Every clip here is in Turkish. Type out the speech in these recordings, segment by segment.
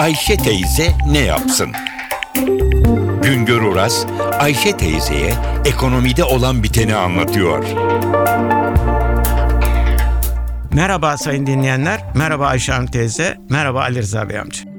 Ayşe teyze ne yapsın? Güngör Oras, Ayşe teyzeye ekonomide olan biteni anlatıyor. Merhaba sayın dinleyenler, merhaba Ayşe Hanım teyze, merhaba Ali Rıza Bey amca.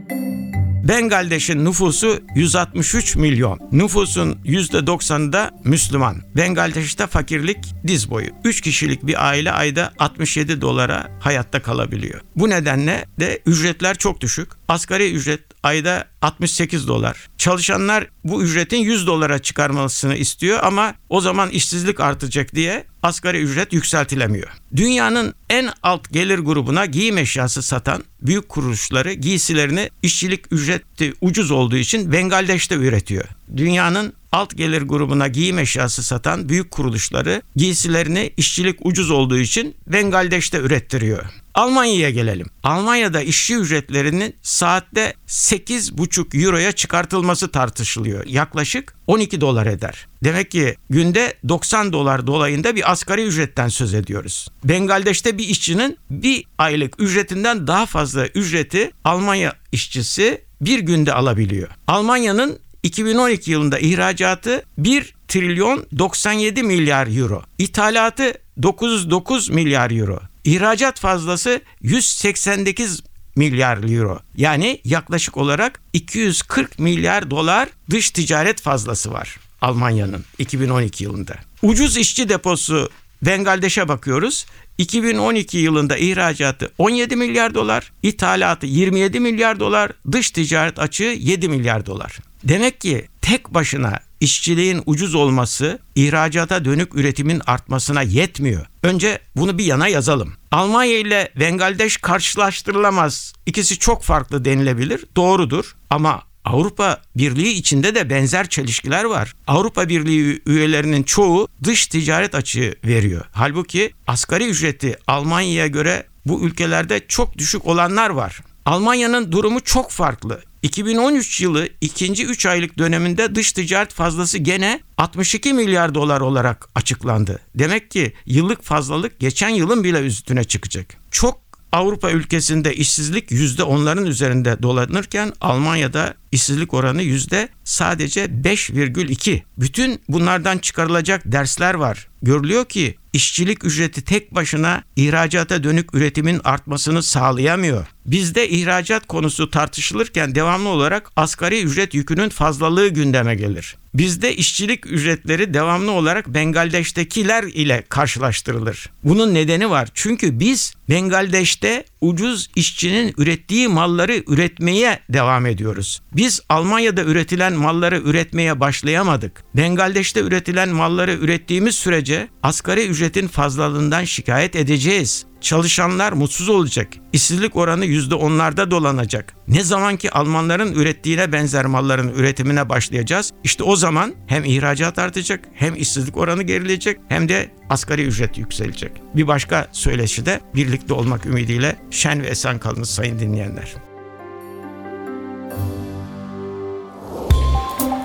Bengaldeş'in nüfusu 163 milyon. Nüfusun %90'ı da Müslüman. Bengaldeş'te fakirlik diz boyu. 3 kişilik bir aile ayda 67 dolara hayatta kalabiliyor. Bu nedenle de ücretler çok düşük. Asgari ücret ayda 68 dolar. Çalışanlar bu ücretin 100 dolara çıkarmasını istiyor ama o zaman işsizlik artacak diye asgari ücret yükseltilemiyor. Dünyanın en alt gelir grubuna giyim eşyası satan büyük kuruluşları giysilerini işçilik ücreti ucuz olduğu için Bengaldeş'te üretiyor. Dünyanın alt gelir grubuna giyim eşyası satan büyük kuruluşları giysilerini işçilik ucuz olduğu için Bengaldeş'te ürettiriyor. Almanya'ya gelelim. Almanya'da işçi ücretlerinin saatte 8,5 euroya çıkartılması tartışılıyor. Yaklaşık 12 dolar eder. Demek ki günde 90 dolar dolayında bir asgari ücretten söz ediyoruz. Bengaldeş'te bir işçinin bir aylık ücretinden daha fazla ücreti Almanya işçisi bir günde alabiliyor. Almanya'nın 2012 yılında ihracatı 1 trilyon 97 milyar euro. İthalatı 909 milyar euro. İhracat fazlası 188 milyar euro. Yani yaklaşık olarak 240 milyar dolar dış ticaret fazlası var Almanya'nın 2012 yılında. Ucuz işçi deposu Bengaldeş'e bakıyoruz. 2012 yılında ihracatı 17 milyar dolar, ithalatı 27 milyar dolar, dış ticaret açığı 7 milyar dolar. Demek ki tek başına işçiliğin ucuz olması ihracata dönük üretimin artmasına yetmiyor. Önce bunu bir yana yazalım. Almanya ile Bengaldeş karşılaştırılamaz. İkisi çok farklı denilebilir. Doğrudur ama Avrupa Birliği içinde de benzer çelişkiler var. Avrupa Birliği üyelerinin çoğu dış ticaret açığı veriyor. Halbuki asgari ücreti Almanya'ya göre bu ülkelerde çok düşük olanlar var. Almanya'nın durumu çok farklı. 2013 yılı ikinci 3 aylık döneminde dış ticaret fazlası gene 62 milyar dolar olarak açıklandı. Demek ki yıllık fazlalık geçen yılın bile üstüne çıkacak. Çok Avrupa ülkesinde işsizlik yüzde onların üzerinde dolanırken Almanya'da işsizlik oranı yüzde sadece 5,2. Bütün bunlardan çıkarılacak dersler var. Görülüyor ki işçilik ücreti tek başına ihracata dönük üretimin artmasını sağlayamıyor. Bizde ihracat konusu tartışılırken devamlı olarak asgari ücret yükünün fazlalığı gündeme gelir. Bizde işçilik ücretleri devamlı olarak Bengaldeş'tekiler ile karşılaştırılır. Bunun nedeni var. Çünkü biz Bengaldeş'te ucuz işçinin ürettiği malları üretmeye devam ediyoruz. Biz Almanya'da üretilen malları üretmeye başlayamadık. Bengaldeş'te üretilen malları ürettiğimiz sürece asgari ücretin fazlalığından şikayet edeceğiz. Çalışanlar mutsuz olacak. İşsizlik oranı yüzde onlarda dolanacak. Ne zaman ki Almanların ürettiğine benzer malların üretimine başlayacağız, işte o zaman hem ihracat artacak, hem işsizlik oranı gerileyecek, hem de asgari ücret yükselecek. Bir başka söyleşi de birlikte olmak ümidiyle şen ve esen kalınız sayın dinleyenler.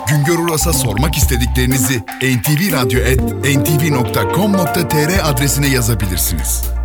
Güngör Uras'a sormak istediklerinizi ntvradio.com.tr adresine yazabilirsiniz.